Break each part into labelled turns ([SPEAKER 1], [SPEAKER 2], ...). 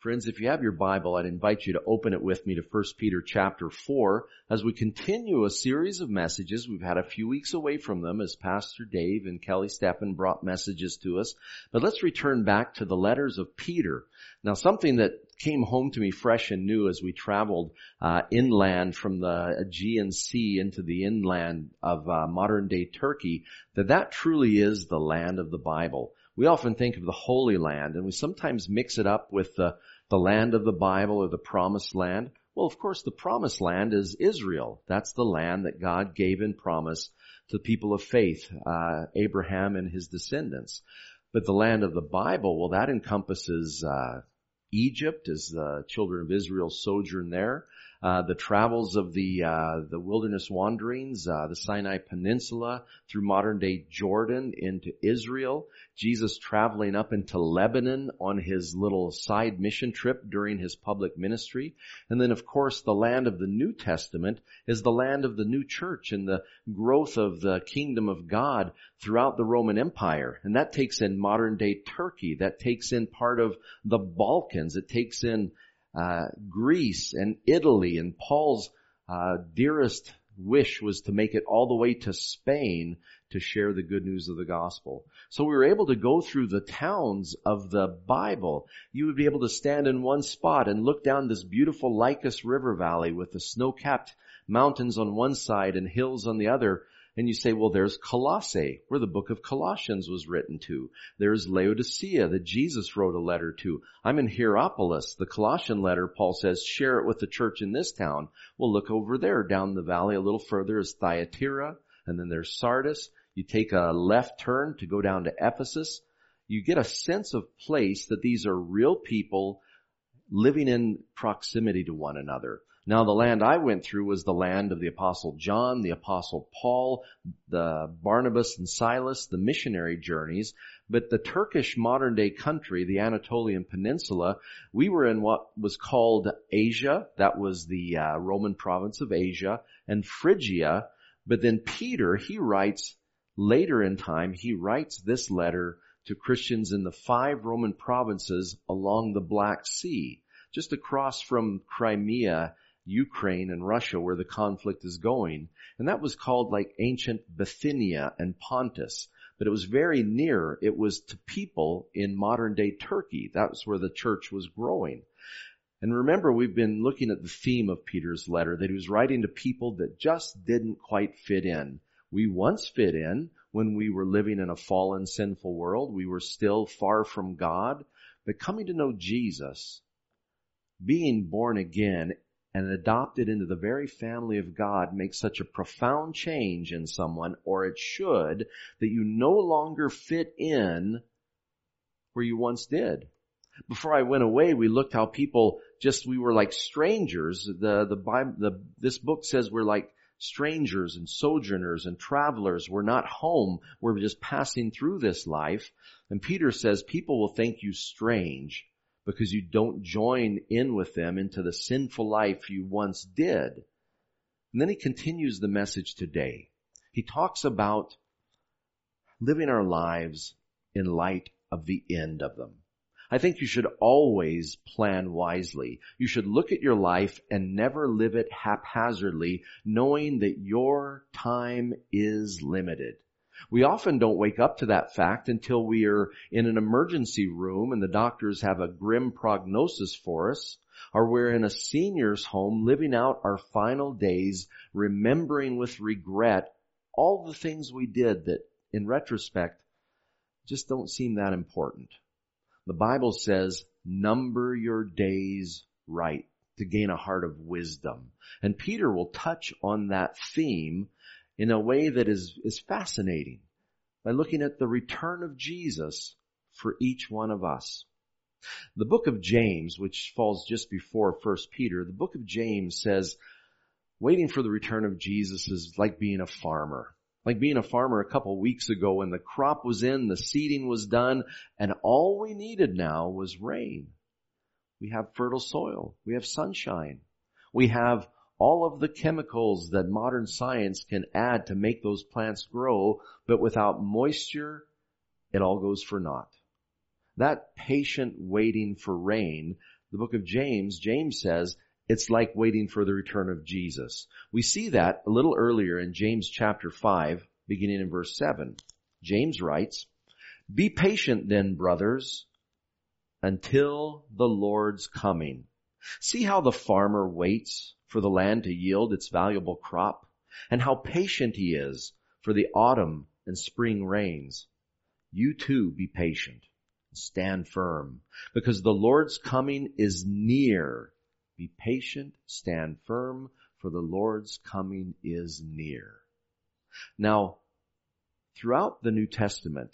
[SPEAKER 1] Friends, if you have your Bible, I'd invite you to open it with me to 1 Peter chapter 4 as we continue a series of messages. We've had a few weeks away from them as Pastor Dave and Kelly Steppen brought messages to us. But let's return back to the letters of Peter. Now something that came home to me fresh and new as we traveled uh, inland from the Aegean Sea into the inland of uh, modern day Turkey, that that truly is the land of the Bible we often think of the Holy Land and we sometimes mix it up with the, the land of the Bible or the promised land. Well, of course, the promised land is Israel. That's the land that God gave in promise to the people of faith, uh, Abraham and his descendants. But the land of the Bible, well, that encompasses uh, Egypt as the children of Israel sojourn there uh, the travels of the uh, the wilderness wanderings, uh, the Sinai Peninsula through modern day Jordan into Israel, Jesus traveling up into Lebanon on his little side mission trip during his public ministry, and then of course the land of the New Testament is the land of the new church and the growth of the kingdom of God throughout the Roman Empire, and that takes in modern day Turkey, that takes in part of the Balkans, it takes in uh, Greece and Italy and Paul's uh, dearest wish was to make it all the way to Spain to share the good news of the gospel. So we were able to go through the towns of the Bible. You would be able to stand in one spot and look down this beautiful Lycus River Valley with the snow-capped mountains on one side and hills on the other and you say, well, there's Colossae, where the book of Colossians was written to. There's Laodicea that Jesus wrote a letter to. I'm in Hierapolis. The Colossian letter, Paul says, share it with the church in this town. Well, look over there down the valley a little further is Thyatira, and then there's Sardis. You take a left turn to go down to Ephesus. You get a sense of place that these are real people living in proximity to one another. Now the land I went through was the land of the apostle John, the apostle Paul, the Barnabas and Silas, the missionary journeys, but the Turkish modern day country, the Anatolian Peninsula, we were in what was called Asia, that was the uh, Roman province of Asia, and Phrygia, but then Peter, he writes later in time, he writes this letter to Christians in the five Roman provinces along the Black Sea, just across from Crimea Ukraine and Russia where the conflict is going. And that was called like ancient Bithynia and Pontus. But it was very near. It was to people in modern day Turkey. That was where the church was growing. And remember, we've been looking at the theme of Peter's letter, that he was writing to people that just didn't quite fit in. We once fit in when we were living in a fallen, sinful world. We were still far from God. But coming to know Jesus, being born again, and adopted into the very family of God makes such a profound change in someone, or it should, that you no longer fit in where you once did. Before I went away, we looked how people just, we were like strangers. The, the Bible, the, this book says we're like strangers and sojourners and travelers. We're not home. We're just passing through this life. And Peter says people will think you strange because you don't join in with them into the sinful life you once did. And then he continues the message today. He talks about living our lives in light of the end of them. I think you should always plan wisely. You should look at your life and never live it haphazardly, knowing that your time is limited. We often don't wake up to that fact until we are in an emergency room and the doctors have a grim prognosis for us, or we're in a senior's home living out our final days, remembering with regret all the things we did that in retrospect just don't seem that important. The Bible says, number your days right to gain a heart of wisdom. And Peter will touch on that theme in a way that is, is fascinating by looking at the return of Jesus for each one of us. The book of James, which falls just before 1 Peter, the book of James says, waiting for the return of Jesus is like being a farmer. Like being a farmer a couple weeks ago when the crop was in, the seeding was done, and all we needed now was rain. We have fertile soil. We have sunshine. We have all of the chemicals that modern science can add to make those plants grow, but without moisture, it all goes for naught. That patient waiting for rain, the book of James, James says, it's like waiting for the return of Jesus. We see that a little earlier in James chapter 5, beginning in verse 7. James writes, Be patient then, brothers, until the Lord's coming. See how the farmer waits for the land to yield its valuable crop, and how patient he is for the autumn and spring rains. You too be patient. Stand firm, because the Lord's coming is near. Be patient, stand firm, for the Lord's coming is near. Now, throughout the New Testament,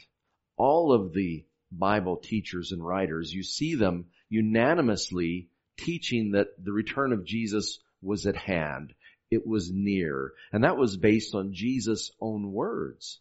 [SPEAKER 1] all of the Bible teachers and writers, you see them unanimously teaching that the return of Jesus was at hand. It was near. And that was based on Jesus' own words.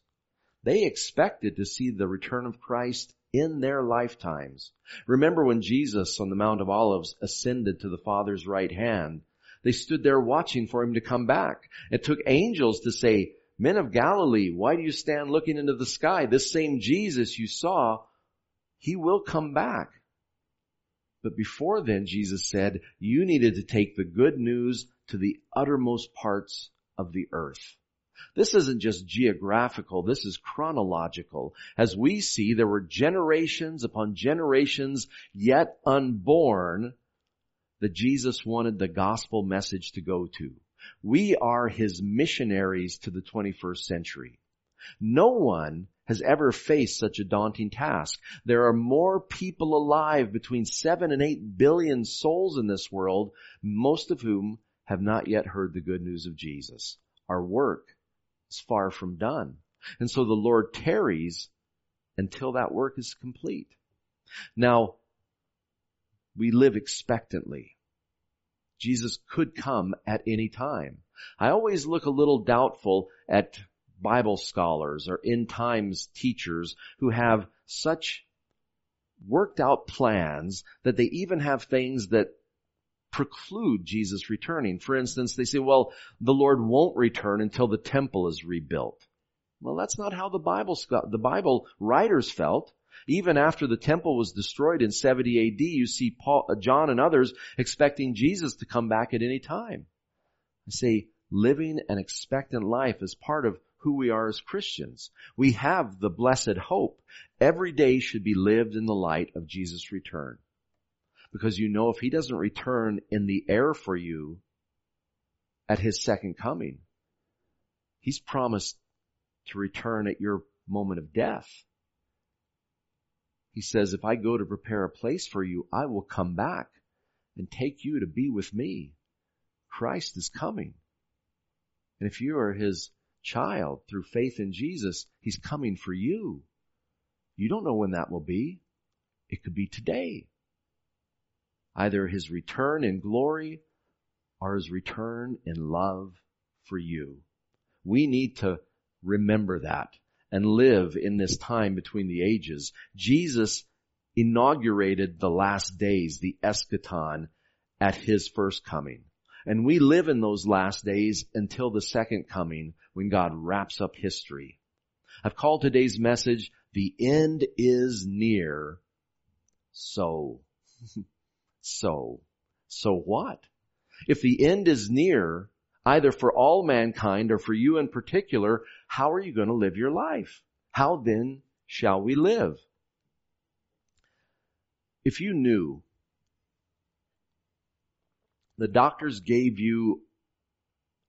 [SPEAKER 1] They expected to see the return of Christ in their lifetimes. Remember when Jesus on the Mount of Olives ascended to the Father's right hand, they stood there watching for him to come back. It took angels to say, men of Galilee, why do you stand looking into the sky? This same Jesus you saw, he will come back. But before then, Jesus said, you needed to take the good news to the uttermost parts of the earth. This isn't just geographical, this is chronological. As we see, there were generations upon generations yet unborn that Jesus wanted the gospel message to go to. We are his missionaries to the 21st century. No one has ever faced such a daunting task. There are more people alive between seven and eight billion souls in this world, most of whom have not yet heard the good news of Jesus. Our work is far from done. And so the Lord tarries until that work is complete. Now, we live expectantly. Jesus could come at any time. I always look a little doubtful at Bible scholars or end times teachers who have such worked out plans that they even have things that preclude Jesus returning. For instance, they say, well, the Lord won't return until the temple is rebuilt. Well, that's not how the Bible, the Bible writers felt. Even after the temple was destroyed in 70 AD, you see Paul, uh, John and others expecting Jesus to come back at any time. I say living an expectant life is part of who we are as Christians. We have the blessed hope. Every day should be lived in the light of Jesus' return because you know if he doesn't return in the air for you at his second coming, he's promised to return at your moment of death. He says, if I go to prepare a place for you, I will come back and take you to be with me. Christ is coming. And if you are his child through faith in Jesus, he's coming for you. You don't know when that will be. It could be today either his return in glory or his return in love for you. We need to remember that and live in this time between the ages. Jesus inaugurated the last days, the eschaton, at his first coming. And we live in those last days until the second coming when God wraps up history. I've called today's message, the end is near. So. So, so what? If the end is near, either for all mankind or for you in particular, how are you going to live your life? How then shall we live? If you knew the doctors gave you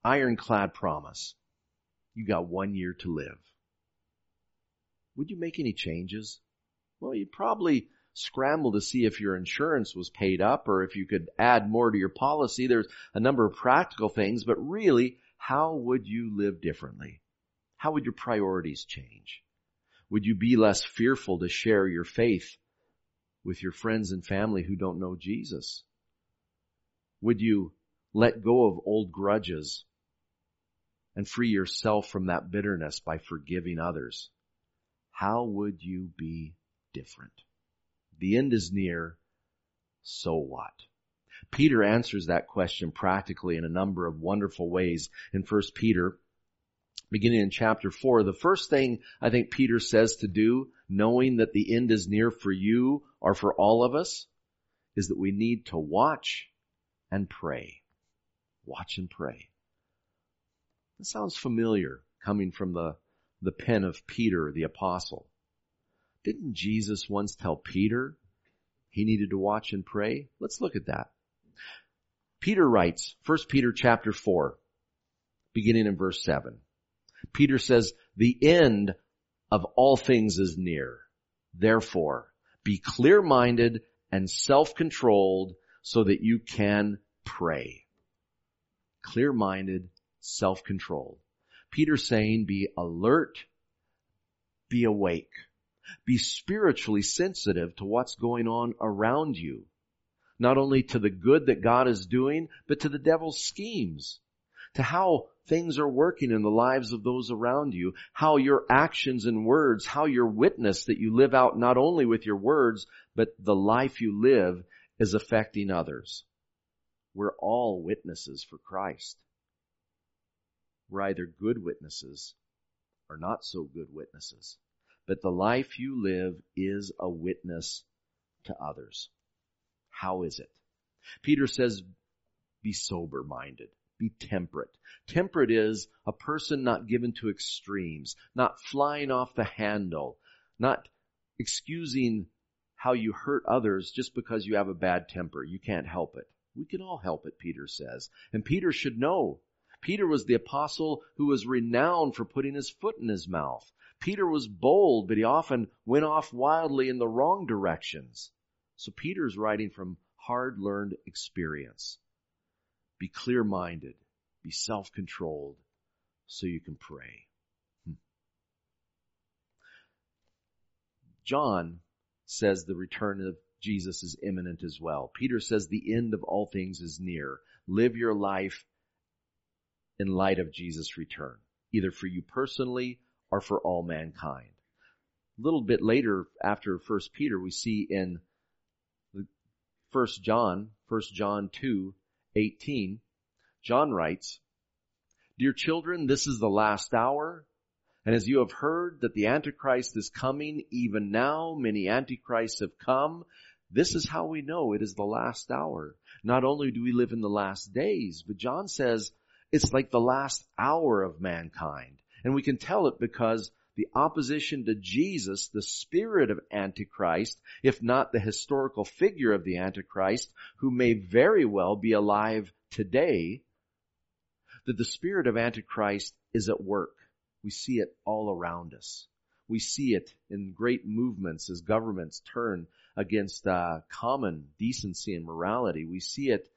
[SPEAKER 1] ironclad promise, you got one year to live, would you make any changes? Well, you'd probably scramble to see if your insurance was paid up or if you could add more to your policy. There's a number of practical things, but really, how would you live differently? How would your priorities change? Would you be less fearful to share your faith with your friends and family who don't know Jesus? Would you let go of old grudges and free yourself from that bitterness by forgiving others? How would you be different? The end is near. So what? Peter answers that question practically in a number of wonderful ways in 1 Peter beginning in chapter four, the first thing I think Peter says to do, knowing that the end is near for you or for all of us, is that we need to watch and pray. Watch and pray. That sounds familiar coming from the, the pen of Peter, the apostle. Didn't Jesus once tell Peter he needed to watch and pray? Let's look at that. Peter writes, 1 Peter chapter 4, beginning in verse 7. Peter says, the end of all things is near. Therefore, be clear-minded and self-controlled so that you can pray. Clear-minded, self-controlled. Peter's saying be alert, be awake, be spiritually sensitive to what's going on around you. Not only to the good that God is doing, but to the devil's schemes, to how things are working in the lives of those around you, how your actions and words, how your witness that you live out not only with your words, but the life you live is affecting others. We're all witnesses for Christ. We're either good witnesses or not so good witnesses. But the life you live is a witness to others. How is it? Peter says, be sober minded. Be temperate. Temperate is a person not given to extremes, not flying off the handle, not excusing how you hurt others just because you have a bad temper. You can't help it. We can all help it, Peter says. And Peter should know. Peter was the apostle who was renowned for putting his foot in his mouth. Peter was bold, but he often went off wildly in the wrong directions. So Peter's writing from hard learned experience. Be clear minded. Be self controlled so you can pray. Hmm. John says the return of Jesus is imminent as well. Peter says the end of all things is near. Live your life in light of Jesus' return, either for you personally or for all mankind. A little bit later after 1 Peter, we see in 1 John, 1 John 2, 18, John writes, Dear children, this is the last hour. And as you have heard that the Antichrist is coming, even now many Antichrists have come. This is how we know it is the last hour. Not only do we live in the last days, but John says it's like the last hour of mankind. And we can tell it because the opposition to Jesus, the spirit of Antichrist, if not the historical figure of the Antichrist, who may very well be alive today, that the spirit of Antichrist is at work. We see it all around us. We see it in great movements as governments turn against uh, common decency and morality. We see it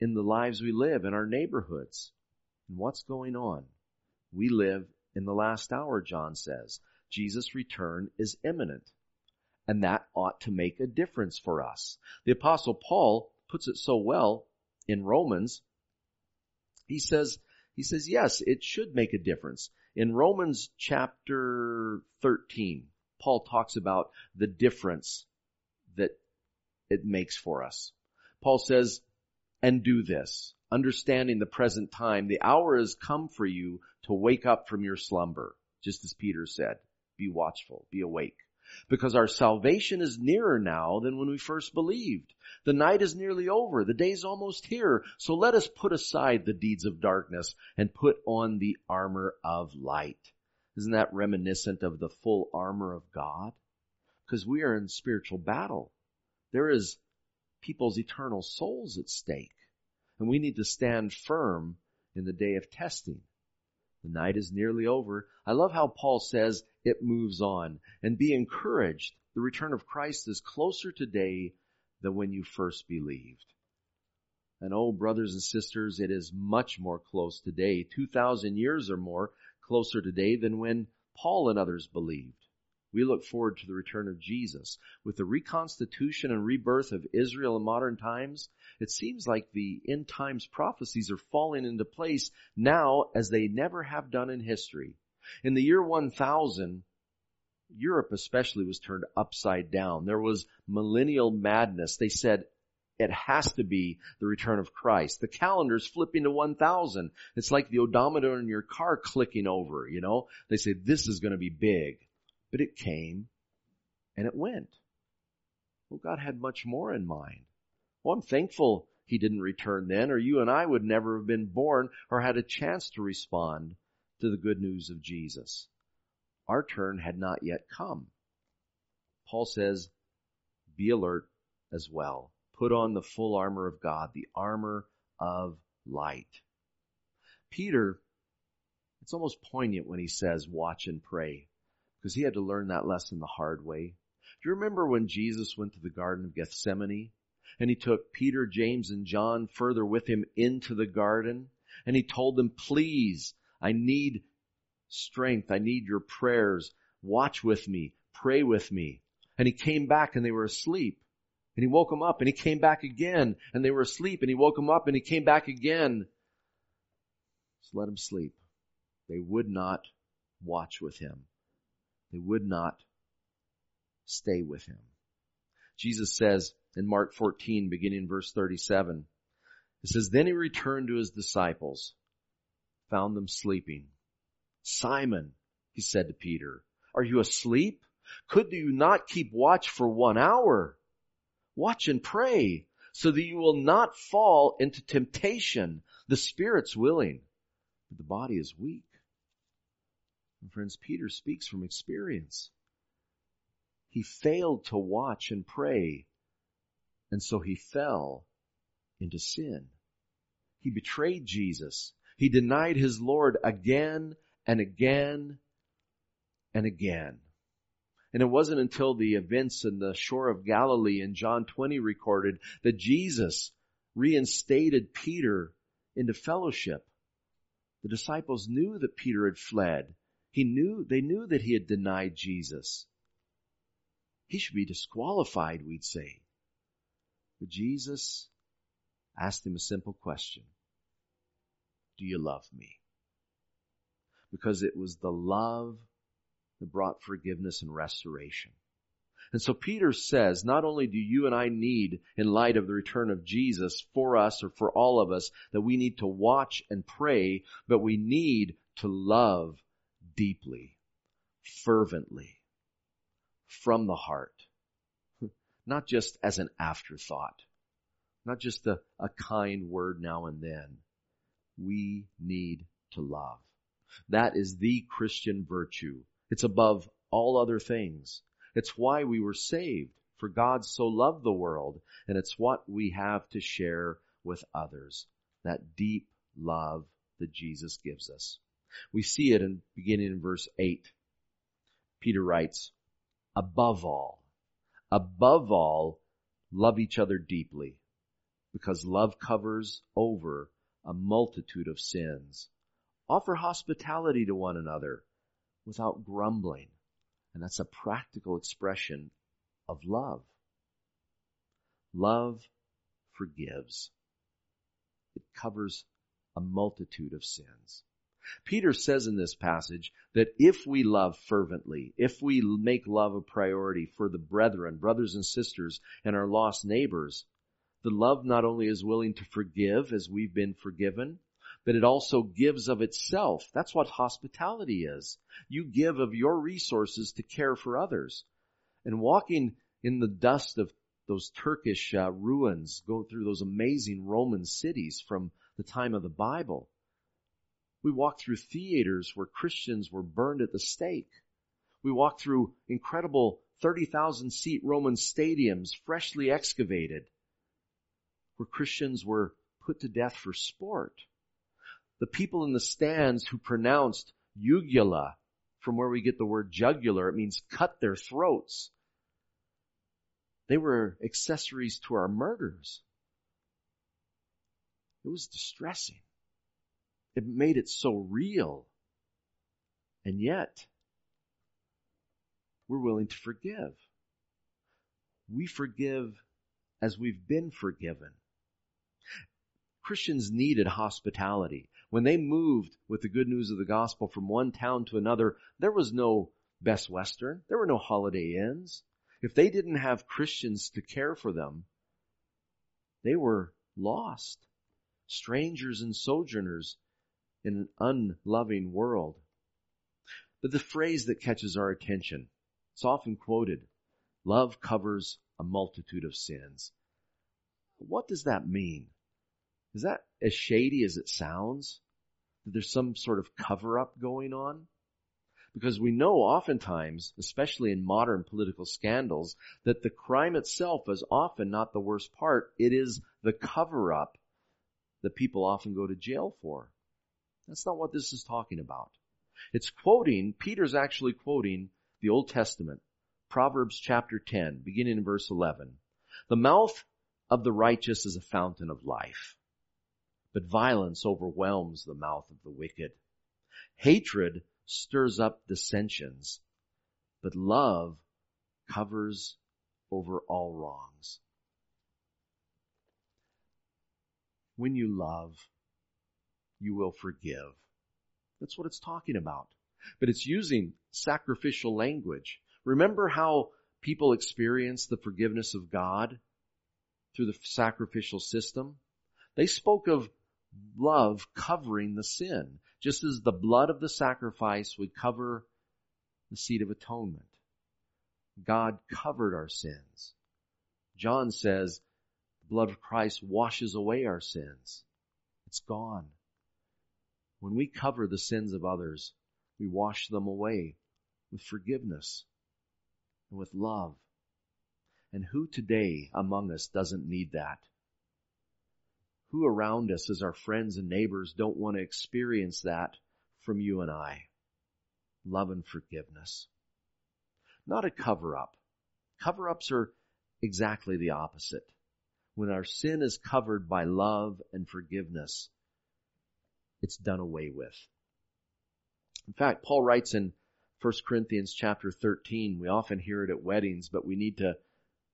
[SPEAKER 1] in the lives we live, in our neighborhoods. And what's going on? We live in the last hour, John says. Jesus' return is imminent. And that ought to make a difference for us. The apostle Paul puts it so well in Romans. He says, he says, yes, it should make a difference. In Romans chapter 13, Paul talks about the difference that it makes for us. Paul says, and do this, understanding the present time, the hour has come for you to wake up from your slumber, just as Peter said, be watchful, be awake. Because our salvation is nearer now than when we first believed. The night is nearly over. The day's almost here. So let us put aside the deeds of darkness and put on the armor of light. Isn't that reminiscent of the full armor of God? Because we are in spiritual battle. There is people's eternal souls at stake. And we need to stand firm in the day of testing. The night is nearly over. I love how Paul says it moves on. And be encouraged. The return of Christ is closer today than when you first believed. And oh, brothers and sisters, it is much more close today, 2,000 years or more closer today than when Paul and others believed. We look forward to the return of Jesus. With the reconstitution and rebirth of Israel in modern times, it seems like the end times prophecies are falling into place now as they never have done in history. In the year 1000, Europe especially was turned upside down. There was millennial madness. They said It has to be the return of Christ. The calendar's flipping to 1000. It's like the odometer in your car clicking over, you know? They say, this is going to be big. But it came and it went. Well, God had much more in mind. Well, I'm thankful he didn't return then, or you and I would never have been born or had a chance to respond to the good news of Jesus. Our turn had not yet come. Paul says, be alert as well. Put on the full armor of God, the armor of light. Peter, it's almost poignant when he says, watch and pray, because he had to learn that lesson the hard way. Do you remember when Jesus went to the Garden of Gethsemane and he took Peter, James, and John further with him into the garden and he told them, please, I need strength. I need your prayers. Watch with me. Pray with me. And he came back and they were asleep. And he woke them up and he came back again and they were asleep and he woke them up and he came back again. Just let them sleep. They would not watch with him. They would not stay with him. Jesus says in Mark 14, beginning verse 37, it says, Then he returned to his disciples, found them sleeping. Simon, he said to Peter, are you asleep? Could you not keep watch for one hour? Watch and pray so that you will not fall into temptation. The spirit's willing, but the body is weak. And friends, Peter speaks from experience. He failed to watch and pray, and so he fell into sin. He betrayed Jesus. He denied his Lord again and again and again. And it wasn't until the events in the shore of Galilee in John 20 recorded that Jesus reinstated Peter into fellowship. The disciples knew that Peter had fled. He knew, they knew that he had denied Jesus. He should be disqualified, we'd say. But Jesus asked him a simple question. Do you love me? Because it was the love that brought forgiveness and restoration. And so Peter says, not only do you and I need, in light of the return of Jesus for us or for all of us, that we need to watch and pray, but we need to love deeply, fervently, from the heart. Not just as an afterthought. Not just a, a kind word now and then. We need to love. That is the Christian virtue it's above all other things. It's why we were saved. For God so loved the world, and it's what we have to share with others. That deep love that Jesus gives us. We see it in beginning in verse 8. Peter writes, above all, above all, love each other deeply, because love covers over a multitude of sins. Offer hospitality to one another without grumbling. And that's a practical expression of love. Love forgives. It covers a multitude of sins. Peter says in this passage that if we love fervently, if we make love a priority for the brethren, brothers and sisters, and our lost neighbors, the love not only is willing to forgive as we've been forgiven, but it also gives of itself. That's what hospitality is. You give of your resources to care for others. And walking in the dust of those Turkish uh, ruins, go through those amazing Roman cities from the time of the Bible. We walked through theaters where Christians were burned at the stake. We walked through incredible 30,000 seat Roman stadiums freshly excavated where Christians were put to death for sport the people in the stands who pronounced ugula, from where we get the word jugular, it means cut their throats. They were accessories to our murders. It was distressing. It made it so real. And yet, we're willing to forgive. We forgive as we've been forgiven. Christians needed hospitality. When they moved with the good news of the gospel from one town to another, there was no Best Western. There were no Holiday Inns. If they didn't have Christians to care for them, They were lost, strangers and sojourners in an unloving world. But the phrase that catches our attention, it's often quoted, love covers a multitude of sins. What does that mean? Is that as shady as it sounds? That there's some sort of cover up going on? Because we know oftentimes, especially in modern political scandals, that the crime itself is often not the worst part. It is the cover up that people often go to jail for. That's not what this is talking about. It's quoting, Peter's actually quoting the Old Testament, Proverbs chapter 10, beginning in verse 11. The mouth of the righteous is a fountain of life, but violence overwhelms the mouth of the wicked. Hatred stirs up dissensions, but love covers over all wrongs. When you love, you will forgive. That's what it's talking about. But it's using sacrificial language. Remember how people experience the forgiveness of God through the sacrificial system? They spoke of love covering the sin, just as the blood of the sacrifice would cover the seat of atonement. God covered our sins. John says the blood of Christ washes away our sins. It's gone. When we cover the sins of others, we wash them away with forgiveness and with love. And who today among us doesn't need that? Who around us as our friends and neighbors don't want to experience that from you and I? Love and forgiveness. Not a cover up. Cover ups are exactly the opposite. When our sin is covered by love and forgiveness, it's done away with. In fact, Paul writes in 1 Corinthians chapter 13, we often hear it at weddings, but we need to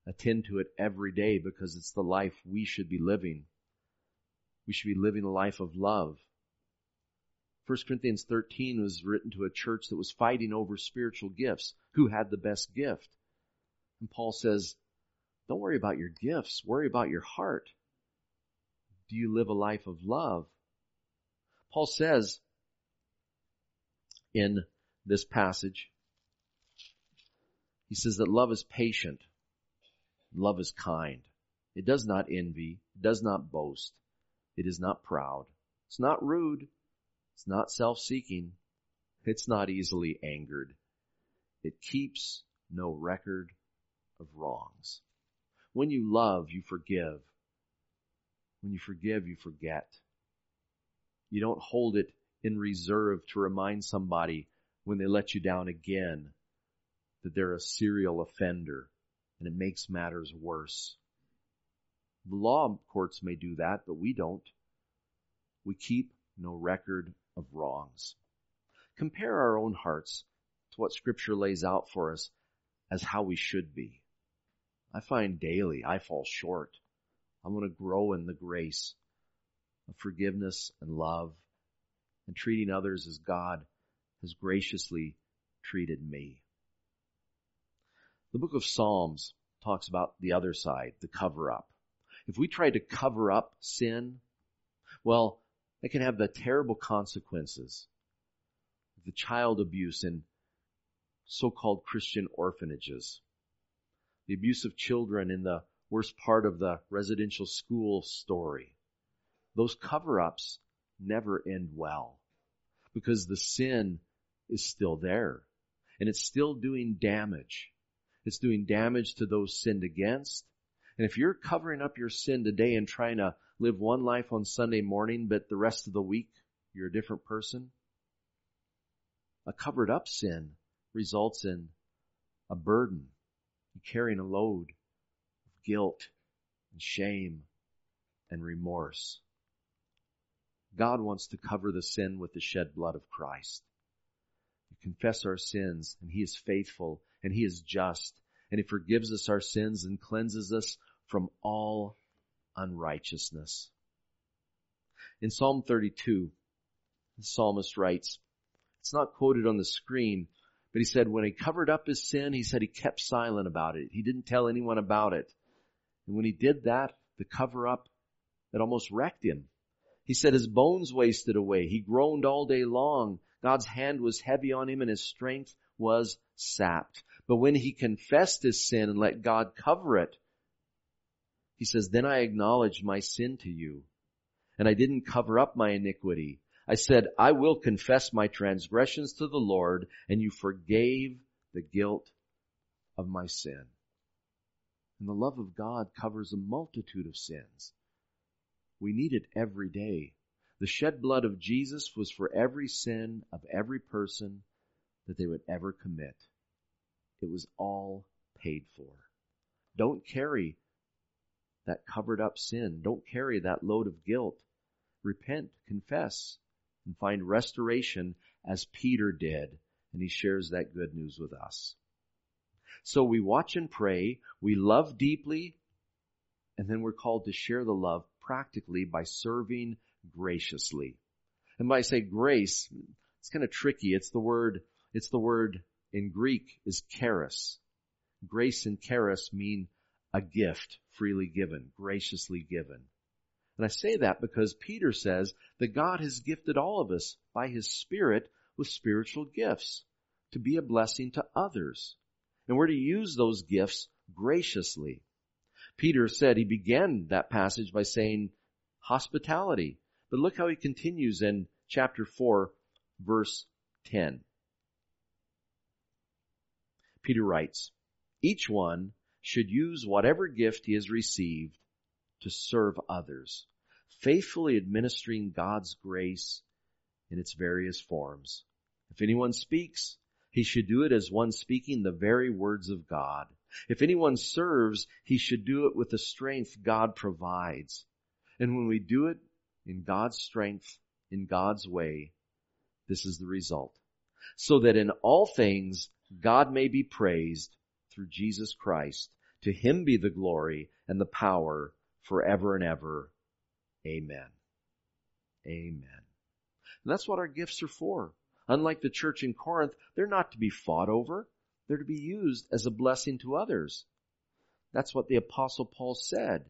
[SPEAKER 1] attend to it every day because it's the life we should be living. We should be living a life of love. 1 Corinthians 13 was written to a church that was fighting over spiritual gifts. Who had the best gift? And Paul says, don't worry about your gifts. Worry about your heart. Do you live a life of love? Paul says in this passage, he says that love is patient. Love is kind. It does not envy. It does not boast. It is not proud. It's not rude. It's not self-seeking. It's not easily angered. It keeps no record of wrongs. When you love, you forgive. When you forgive, you forget. You don't hold it in reserve to remind somebody when they let you down again that they're a serial offender and it makes matters worse. The law courts may do that, but we don't. We keep no record of wrongs. Compare our own hearts to what scripture lays out for us as how we should be. I find daily I fall short. I'm going to grow in the grace of forgiveness and love and treating others as God has graciously treated me. The book of Psalms talks about the other side, the cover up. If we try to cover up sin, well, it can have the terrible consequences the child abuse in so-called Christian orphanages, the abuse of children in the worst part of the residential school story. Those cover-ups never end well because the sin is still there and it's still doing damage. It's doing damage to those sinned against and if you're covering up your sin today and trying to live one life on Sunday morning, but the rest of the week you're a different person, a covered up sin results in a burden. Carrying a load of guilt and shame and remorse. God wants to cover the sin with the shed blood of Christ. We confess our sins and He is faithful and He is just and He forgives us our sins and cleanses us from all unrighteousness. In Psalm 32, the psalmist writes, it's not quoted on the screen, but he said when he covered up his sin, he said he kept silent about it. He didn't tell anyone about it. And when he did that, the cover up that almost wrecked him. He said his bones wasted away. He groaned all day long. God's hand was heavy on him and his strength was sapped. But when he confessed his sin and let God cover it, he says, then I acknowledged my sin to you and I didn't cover up my iniquity. I said, I will confess my transgressions to the Lord and you forgave the guilt of my sin. And the love of God covers a multitude of sins. We need it every day. The shed blood of Jesus was for every sin of every person that they would ever commit. It was all paid for. Don't carry that covered up sin. Don't carry that load of guilt. Repent, confess, and find restoration as Peter did. And he shares that good news with us. So we watch and pray, we love deeply, and then we're called to share the love practically by serving graciously. And when I say grace, it's kind of tricky. It's the word, it's the word in Greek is charis. Grace and charis mean a gift freely given, graciously given. And I say that because Peter says that God has gifted all of us by his spirit with spiritual gifts to be a blessing to others. And we're to use those gifts graciously. Peter said he began that passage by saying hospitality. But look how he continues in chapter 4 verse 10. Peter writes, each one should use whatever gift he has received to serve others, faithfully administering God's grace in its various forms. If anyone speaks, he should do it as one speaking the very words of God. If anyone serves, he should do it with the strength God provides. And when we do it in God's strength, in God's way, this is the result. So that in all things, God may be praised through Jesus Christ. To him be the glory and the power forever and ever. Amen. Amen. And that's what our gifts are for. Unlike the church in Corinth, they're not to be fought over. They're to be used as a blessing to others. That's what the apostle Paul said.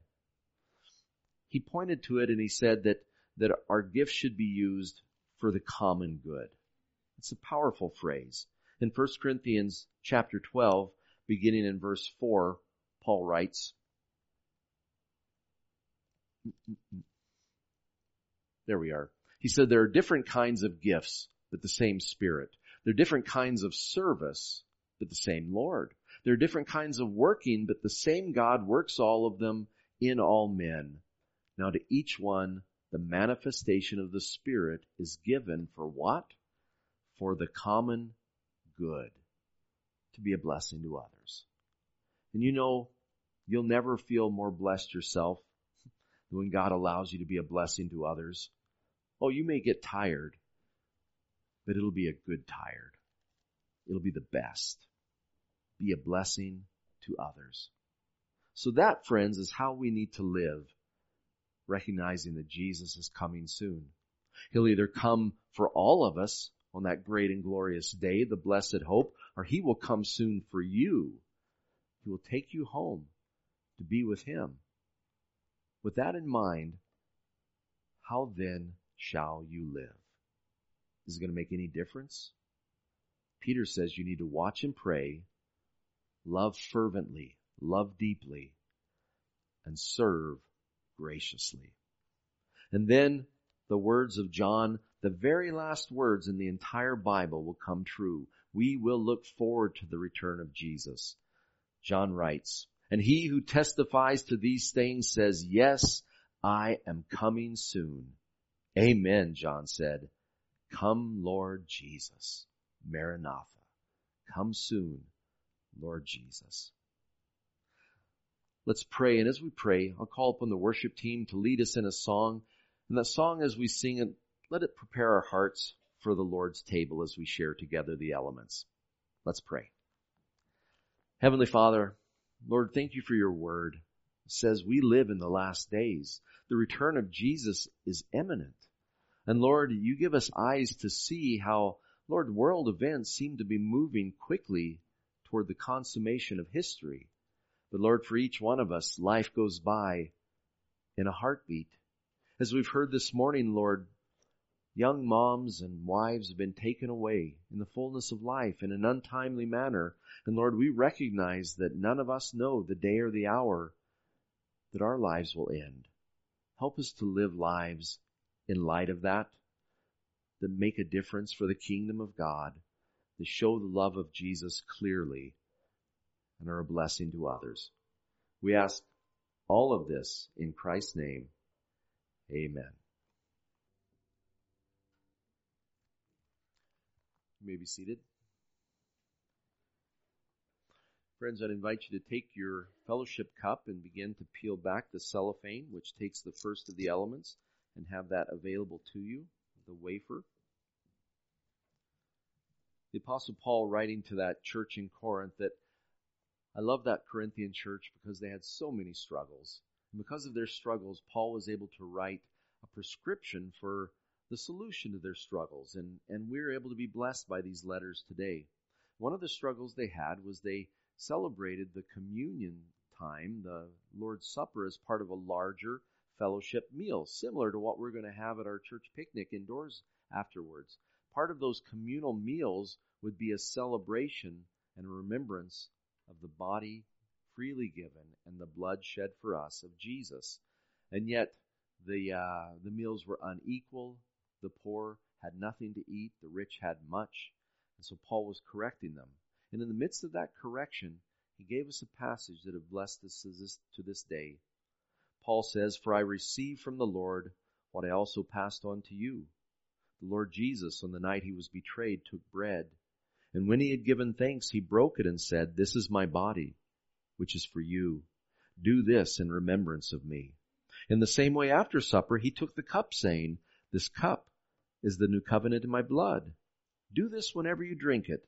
[SPEAKER 1] He pointed to it and he said that, that our gifts should be used for the common good. It's a powerful phrase. In 1 Corinthians chapter 12, beginning in verse 4, Paul writes, there we are. He said there are different kinds of gifts, but the same Spirit. There are different kinds of service, but the same Lord. There are different kinds of working, but the same God works all of them in all men. Now to each one, the manifestation of the Spirit is given for what? For the common good. To be a blessing to others. And you know, you'll never feel more blessed yourself than when God allows you to be a blessing to others. Oh, you may get tired, but it'll be a good tired. It'll be the best. Be a blessing to others. So that, friends, is how we need to live, recognizing that Jesus is coming soon. He'll either come for all of us on that great and glorious day, the blessed hope, or he will come soon for you. He will take you home to be with him. With that in mind, how then shall you live? Is it going to make any difference? Peter says you need to watch and pray, love fervently, love deeply, and serve graciously. And then the words of John, the very last words in the entire Bible will come true. We will look forward to the return of Jesus. John writes, and he who testifies to these things says, yes, I am coming soon. Amen, John said. Come, Lord Jesus. Maranatha. Come soon, Lord Jesus. Let's pray. And as we pray, I'll call upon the worship team to lead us in a song. And that song, as we sing it, let it prepare our hearts for the Lord's table as we share together the elements. Let's pray. Heavenly Father, Lord, thank you for your word. It says we live in the last days. The return of Jesus is imminent. And Lord, you give us eyes to see how, Lord, world events seem to be moving quickly toward the consummation of history. But Lord, for each one of us, life goes by in a heartbeat. As we've heard this morning, Lord, young moms and wives have been taken away in the fullness of life in an untimely manner. And Lord, we recognize that none of us know the day or the hour that our lives will end. Help us to live lives in light of that, that make a difference for the kingdom of God, that show the love of Jesus clearly and are a blessing to others. We ask all of this in Christ's name. Amen. You may be seated. Friends, I'd invite you to take your fellowship cup and begin to peel back the cellophane, which takes the first of the elements, and have that available to you, the wafer. The Apostle Paul writing to that church in Corinth that I love that Corinthian church because they had so many struggles. And because of their struggles, Paul was able to write a prescription for the solution to their struggles. And, and we're able to be blessed by these letters today. One of the struggles they had was they celebrated the communion time, the Lord's Supper, as part of a larger fellowship meal, similar to what we're going to have at our church picnic indoors afterwards. Part of those communal meals would be a celebration and a remembrance of the body freely given and the blood shed for us of Jesus. And yet, the, uh, the meals were unequal. The poor had nothing to eat. The rich had much. And so Paul was correcting them. And in the midst of that correction, he gave us a passage that have blessed us to this, to this day. Paul says, For I received from the Lord what I also passed on to you. The Lord Jesus, on the night he was betrayed, took bread. And when he had given thanks, he broke it and said, This is my body, which is for you. Do this in remembrance of me. In the same way, after supper, he took the cup, saying, This cup is the new covenant in my blood. Do this whenever you drink it,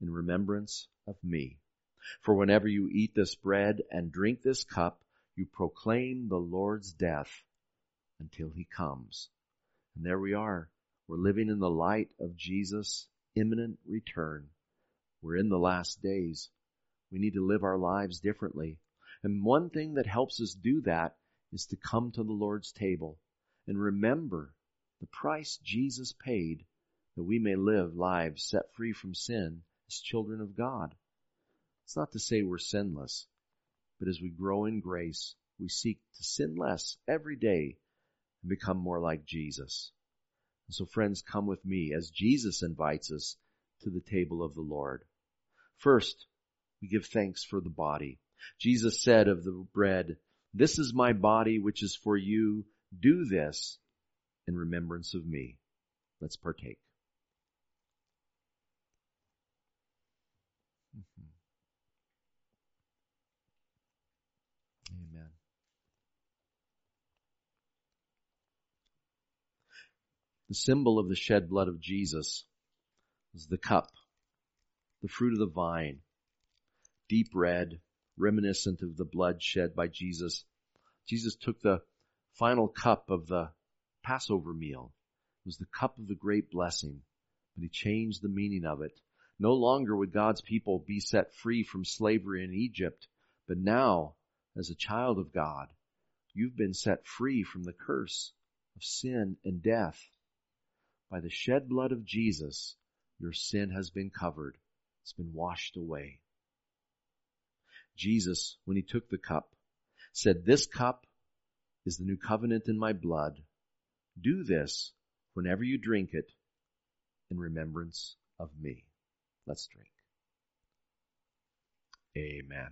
[SPEAKER 1] in remembrance of me. For whenever you eat this bread and drink this cup, you proclaim the Lord's death until he comes. And there we are. We're living in the light of Jesus' imminent return. We're in the last days. We need to live our lives differently. And one thing that helps us do that is to come to the Lord's table and remember the price Jesus paid that we may live lives set free from sin as children of God. It's not to say we're sinless, but as we grow in grace, we seek to sin less every day and become more like Jesus. And so friends, come with me as Jesus invites us to the table of the Lord. First, we give thanks for the body. Jesus said of the bread, this is my body which is for you. Do this in remembrance of me. Let's partake. Mm-hmm. The symbol of the shed blood of Jesus is the cup, the fruit of the vine, deep red, reminiscent of the blood shed by Jesus. Jesus took the final cup of the Passover meal. It was the cup of the great blessing, but he changed the meaning of it. No longer would God's people be set free from slavery in Egypt, but now, as a child of God, you've been set free from the curse of sin and death. By the shed blood of Jesus, your sin has been covered. It's been washed away. Jesus, when he took the cup, said, This cup is the new covenant in my blood. Do this whenever you drink it in remembrance of me. Let's drink. Amen.